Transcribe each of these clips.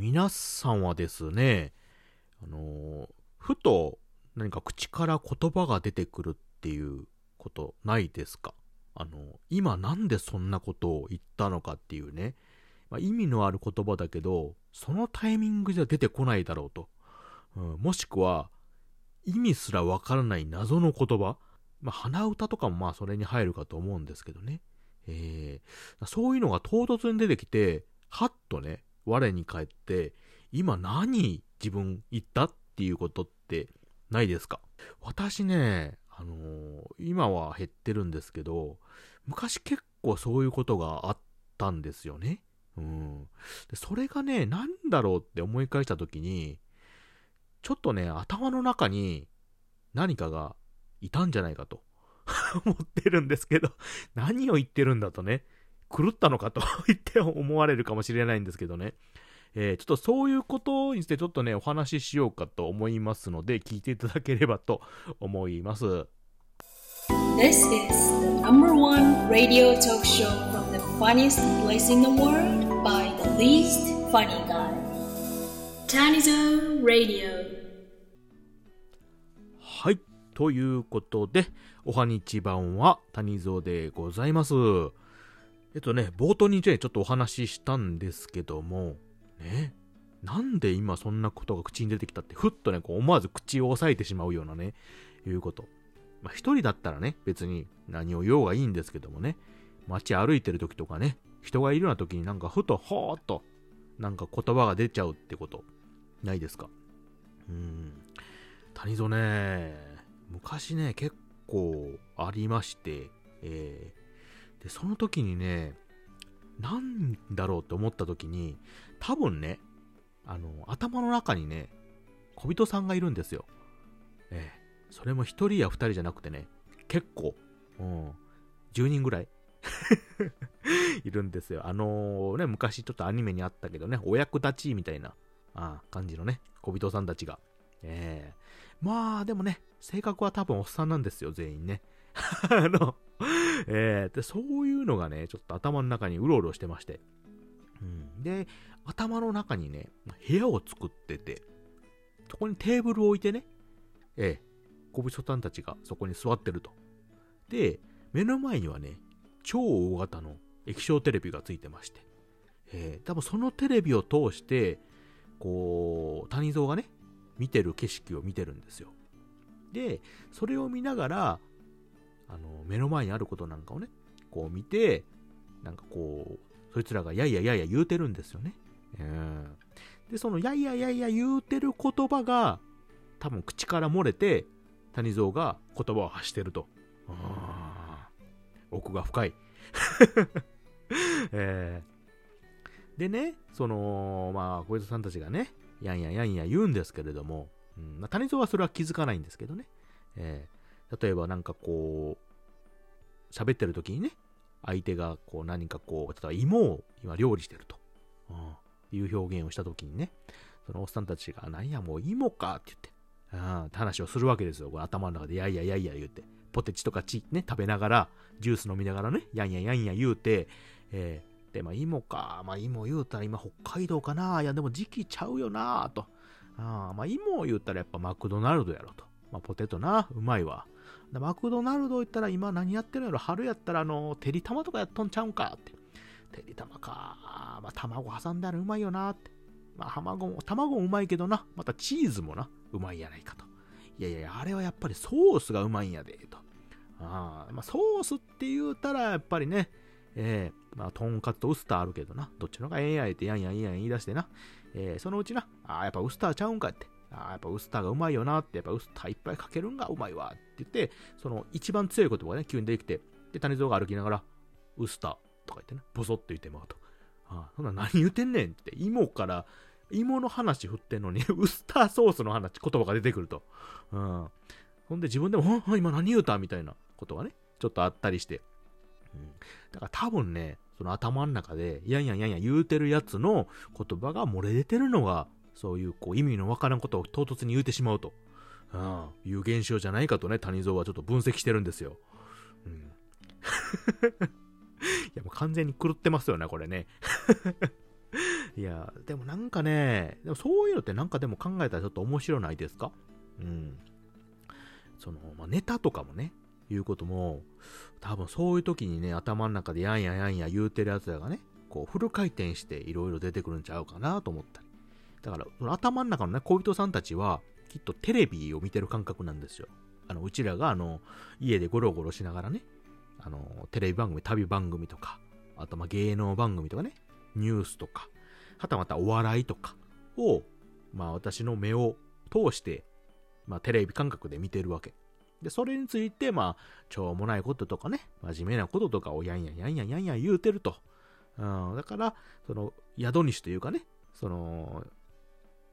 皆さんはですね、あの、ふと何か口から言葉が出てくるっていうことないですか？あの、今なんでそんなことを言ったのかっていうね、まあ、意味のある言葉だけど、そのタイミングじゃ出てこないだろうと。うん、もしくは、意味すらわからない謎の言葉。まあ、鼻歌とかもまあそれに入るかと思うんですけどね。えー、そういうのが唐突に出てきて、はっとね、我に返って、今何自分言ったっていうことってないですか？私ね、あのー、今は減ってるんですけど、昔結構そういうことがあったんですよね。うん。でそれがね、なんだろうって思い返した時に、ちょっとね、頭の中に何かがいたんじゃないかと 思ってるんですけど、何を言ってるんだとね、狂ったのかと言って思われるかもしれないんですけどね。えー、ちょっとそういうことにしてちょっとね、お話ししようかと思いますので、聞いていただければと思います。This is the number one radio talk show from the funniest place in the world by the least funny guy. Tanizo Radio. はい。ということで、おはにちばんは谷蔵でございます。えっとね、冒頭に、ちょっとお話ししたんですけども、ね、なんで今そんなことが口に出てきたって、ふっとね、こう思わず口を押さえてしまうようなね、いうこと。まあ一人だったらね、別に何を言おうがいいんですけどもね、街歩いてる時とかね、人がいるような時になんかふとほーっと、なんか言葉が出ちゃうってこと、ないですか？うん。谷蔵ね、昔ね、結構ありまして、えー、で、その時にね、なんだろうって思った時に、多分ね、あの、頭の中にね、小人さんがいるんですよ。ええそれも一人や二人じゃなくてね、結構、うん、10人ぐらい いるんですよ。あのー、ね、昔ちょっとアニメにあったけどね、お役立ちみたいな、あ感じのね、小人さんたちが。ええまあ、でもね、性格は多分おっさんなんですよ、全員ね。あの、えー、で、そういうのがね、ちょっと頭の中にうろうろしてまして。うん、で、頭の中にね、部屋を作ってて、そこにテーブルを置いてね、ええ小人さんたちがそこに座ってると。で、目の前にはね、超大型の液晶テレビがついてまして、えー、多分そのテレビを通して、こう、谷蔵がね、見てる景色を見てるんですよ。で、それを見ながら、目の前にあることなんかをね、こう見て、なんかこう、そいつらがやいややいや言うてるんですよね。うん。で、そのやいややいや言うてる言葉が、多分口から漏れて、谷蔵が言葉を発してると。奥が深い。えー、でね、その、まあ、小江戸さんたちがね、やんややんや言うんですけれども、うんまあ、谷蔵はそれは気づかないんですけどね。えー例えばなんかこう、喋ってる時にね、相手がこう何かこう、例えば芋を今料理してると、うん、いう表現をした時にね、そのおっさんたちが、なんやもう芋かって言って、うん、って話をするわけですよ。こ頭の中で、やいややいや言うて、ポテチとかチね、食べながら、ジュース飲みながらね、やんややんや言うて、えー、で、まあ、芋か。まあ、芋言うたら今北海道かな。いや、でも時期ちゃうよなと。あまあ、芋言うたらやっぱマクドナルドやろと。まあ、ポテトな、うまいわ。マクドナルド行ったら今何やってるんやろ？春やったらあの、てりたまとかやっとんちゃうんかって。てりたまか。まあ、卵挟んだらうまいよなって。まあ、卵も、卵もうまいけどな。またチーズもな、うまいやないかと。いやいや、あれはやっぱりソースがうまいんやで、と。あまあ、ソースって言うたら、やっぱりね、えー、まあ、とんかつとウスターあるけどな。どっちのがええやえってやんやんやん言い出してな。えー、そのうちな、ああ、やっぱウスターちゃうんかって。あ、やっぱウスターがうまいよなって、やっぱウスターいっぱいかけるんがうまいわって言って、その一番強い言葉がね、急に出てきて、で、谷蔵が歩きながら、ウスターとか言ってね、ボソって言ってまうと。ああ、そんな何言うてんねんって、芋から、芋の話振ってんのに、ウスターソースの話、言葉が出てくると。うん。ほんで自分でも、今何言うたみたいなことがね、ちょっとあったりして。うん。だから多分ね、その頭の中で、いやんやんやんや言うてるやつの言葉が漏れ出てるのが、そういうこう意味のわからんことを唐突に言うてしまうと、うん、いう現象じゃないかとね、谷蔵はちょっと分析してるんですよ。うん。いや、もう完全に狂ってますよね、これね。いや、でもなんかね、でもそういうのってなんかでも考えたらちょっと面白ないですか？うん。その、まあ、ネタとかもね、言うことも、多分そういう時にね、頭の中でやんややんや言うてるやつらがね、こうフル回転していろいろ出てくるんちゃうかなと思ったり。だから、頭の中のね、小人さんたちは、きっとテレビを見てる感覚なんですよ。あの、うちらがあの、家でゴロゴロしながらね、あの、テレビ番組、旅番組とか、あとま芸能番組とかね、ニュースとか、はたまたお笑いとかを、まあ私の目を通して、まあテレビ感覚で見てるわけ。で、それについて、まあ、しょうもないこととかね、真面目なこととかをやんやんやんやんやんやん言うてると。うん、だから、その、宿主というかね、その、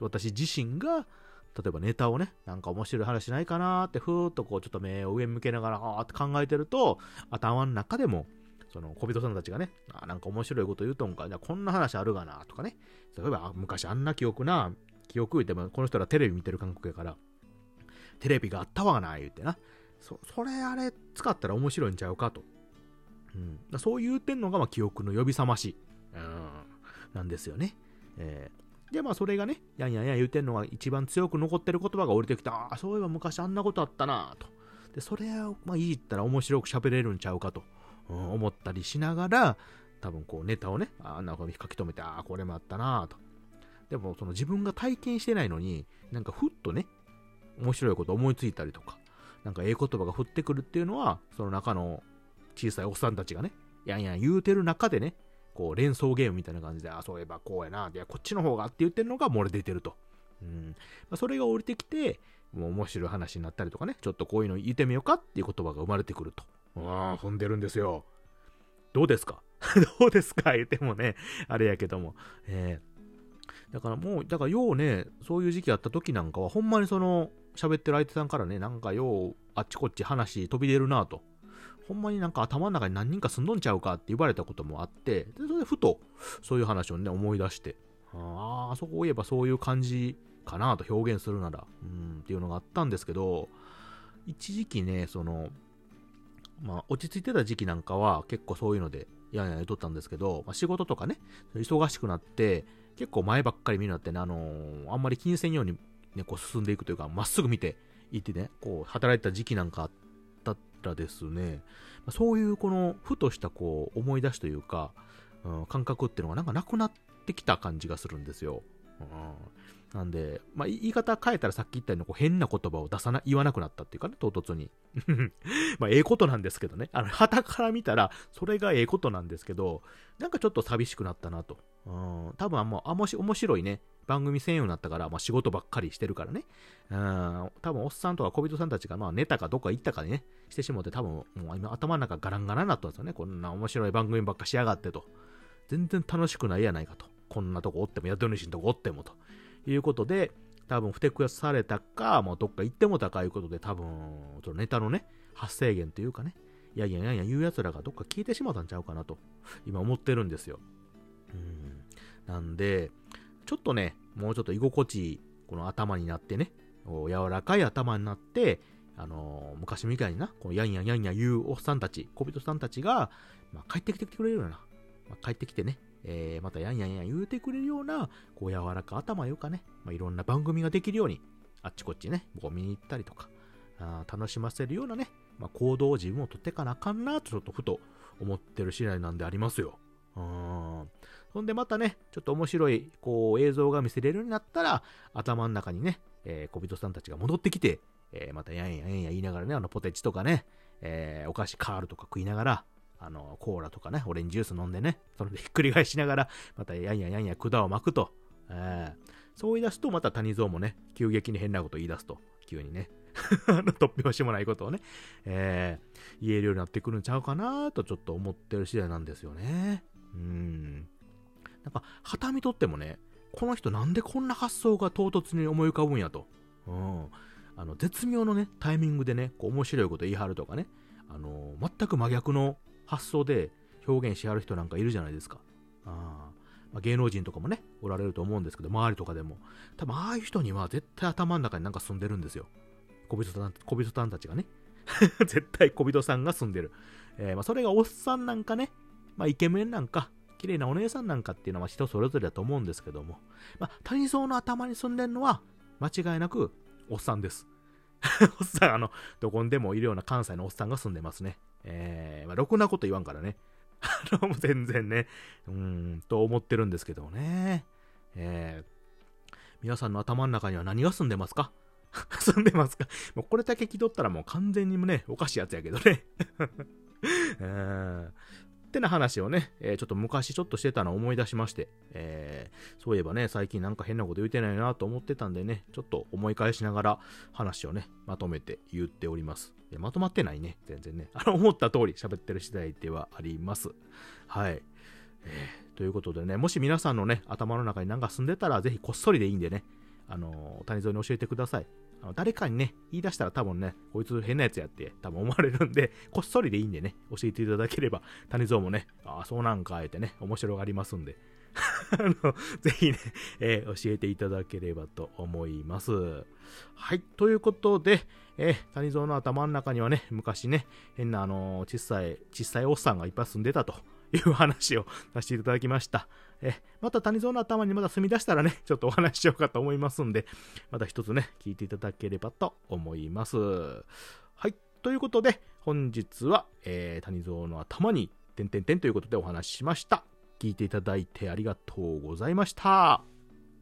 私自身が、例えばネタをね、なんか面白い話ないかなーって、ふーっとこう、ちょっと目を上向けながら、あーって考えてると、頭の中でも、その小人さんたちがね、あなんか面白いこと言うとんか、じゃあこんな話あるがな、とかね。例えば、昔あんな記憶な、記憶言っても、この人らテレビ見てる感覚やから、テレビがあったわがな、言うてな。そ、それあれ使ったら面白いんちゃうかと。うん。そう言うてんのが、まあ、記憶の呼び覚まし。うん。なんですよね。えー、で、まあ、それがね、やんやんやん言うてんのが一番強く残ってる言葉が降りてきた。ああ、そういえば昔あんなことあったなと。で、それを、まあ、いじったら面白く喋れるんちゃうかと。うん、思ったりしながら、多分こうネタをね、あんなふうに書き留めて、ああ、これもあったなと。でもその自分が体験してないのに、なんかふっとね、面白いこと思いついたりとか、なんかええ言葉が降ってくるっていうのは、その中の小さいおっさんたちがね、やんやん言うてる中でね、こう連想ゲームみたいな感じで、あ、そういえばこうやな、いや、こっちの方がって言ってるのが漏れ出てると。うん。まあ、それが降りてきて、もう面白い話になったりとかね、ちょっとこういうの言ってみようかっていう言葉が生まれてくると。ああ、踏んでるんですよ。どうですか？どうですか？言ってもね、あれやけども。えー、だからもう、だからようね、そういう時期あった時なんかは、ほんまにその、喋ってる相手さんからね、なんかよう、あっちこっち話飛び出るなと。ほんまになんか頭の中に何人か住んどんちゃうかって言われたこともあって、で、それでふと、そういう話をね、思い出して、ああ、そこを言えばそういう感じかなと表現するなら、うん、っていうのがあったんですけど、一時期ね、その、まあ、落ち着いてた時期なんかは結構そういうので、やんやん言っとったんですけど、まあ、仕事とかね、忙しくなって、結構前ばっかり見るようになってね、あのー、あんまり気にせんようにね、こう進んでいくというか、まっすぐ見ていってね、こう、働いた時期なんかあったらですね、そういうこの、ふとしたこう、思い出しというか、うん、感覚っていうのがなんかなくなってきた感じがするんですよ。うんなんで、まあ、言い方変えたらさっき言ったようにこう変な言葉を出さな、言わなくなったっていうかね、唐突に。まあ、ええことなんですけどね。あの、旗から見たら、それがええことなんですけど、なんかちょっと寂しくなったなと。うん、多分、もう、あ、もし、面白いね、番組専用になったから、まあ、仕事ばっかりしてるからね。うん、多分、おっさんとか小人さんたちが、まあ、寝たかどっか行ったかでね、してしもって、多分、もう今頭の中ガランガランになったんですよね。こんな面白い番組ばっかしやがってと。全然楽しくないやないかと。こんなとこおっても、宿主のとこおってもと。いうことで、多分、ふてくやされたか、もうどっか行っても高いうことで、多分、そのネタのね、発生源というかね、いやいやいやいや言う奴らがどっか聞いてしまったんちゃうかなと、今思ってるんですよ。うん。なんで、ちょっとね、もうちょっと居心地いい、この頭になってね、柔らかい頭になって、あのー、昔みたいにな、このやんやんやんや言うおっさんたち、小人さんたちが、まあ、帰ってきてくれるような、まあ、帰ってきてね、えー、またやんやんやん言うてくれるような、こう柔らか頭いうかね、まあ、いろんな番組ができるように、あっちこっちね、こう見に行ったりとか、あ楽しませるようなね、まあ、行動を自分をとってかなあかんなとちょっとふと思ってる次第なんでありますよ。うん。ほんでまたね、ちょっと面白い、こう、映像が見せれるようになったら、頭の中にね、えー、小人さんたちが戻ってきて、えー、またやんやんや言いながらね、あの、ポテチとかね、えー、お菓子カールとか食いながら、あの、コーラとかね、オレンジジュース飲んでね、それでひっくり返しながら、またやんややんや管を巻くと。えー、そう言い出すと、また谷蔵もね、急激に変なこと言い出すと。急にね。突拍子もないことをね、えー、言えるようになってくるんちゃうかなとちょっと思ってる次第なんですよね。うん。なんか、旗見とってもね、この人なんでこんな発想が唐突に思い浮かぶんやと。うん。あの、絶妙のね、タイミングでね、こう面白いこと言い張るとかね、あのー、全く真逆の発想で表現しはる人なんかいるじゃないですか。あまあ、芸能人とかもね、おられると思うんですけど、周りとかでも。多分、ああいう人には絶対頭の中になんか住んでるんですよ。小人さん、小人さんたちがね。絶対小人さんが住んでる。えー、まあ、それがおっさんなんかね、まあ、イケメンなんか、綺麗なお姉さんなんかっていうのは人それぞれだと思うんですけども、まあ、谷蔵の頭に住んでるのは、間違いなく、おっさんです。おっさん、あの、どこにでもいるような関西のおっさんが住んでますね。えー、まあ、ろくなこと言わんからね。あの、全然ね、うーん、と思ってるんですけどもね。えー、皆さんの頭の中には何が住んでますか？住んでますか？もうこれだけ聞いとったらもう完全にね、おかしいやつやけどね。うんってな話をね、えーちょっと昔ちょっとしてたのを思い出しまして、えーそういえばね、最近なんか変なこと言ってないなと思ってたんでね、ちょっと思い返しながら話をね、まとめて言っております。まとまってないね、全然ね。あの、思った通り喋ってる次第ではあります。はい。えーということでね、もし皆さんのね、頭の中に何か住んでたら、ぜひこっそりでいいんでね、あのー谷添に教えてください。あの誰かにね、言い出したら多分ね、こいつ変なやつやって多分思われるんで、こっそりでいいんでね、教えていただければ、谷蔵もね、ああ、そうなんか、あえてね、面白がりますんで、あの、ぜひね、えー教えていただければと思います。はい、ということで、えー谷蔵の頭の中にはね、昔ね、変なあのー小さい、小さいおっさんがいっぱい住んでたという話をさせていただきました。えまた谷蔵の頭にまだ住み出したらね、ちょっとお話ししようかと思いますんで、また一つね、聞いていただければと思います。はい。ということで、本日は、えー、谷蔵の頭に、てんてんてんということでお話ししました。聞いていただいてありがとうございました。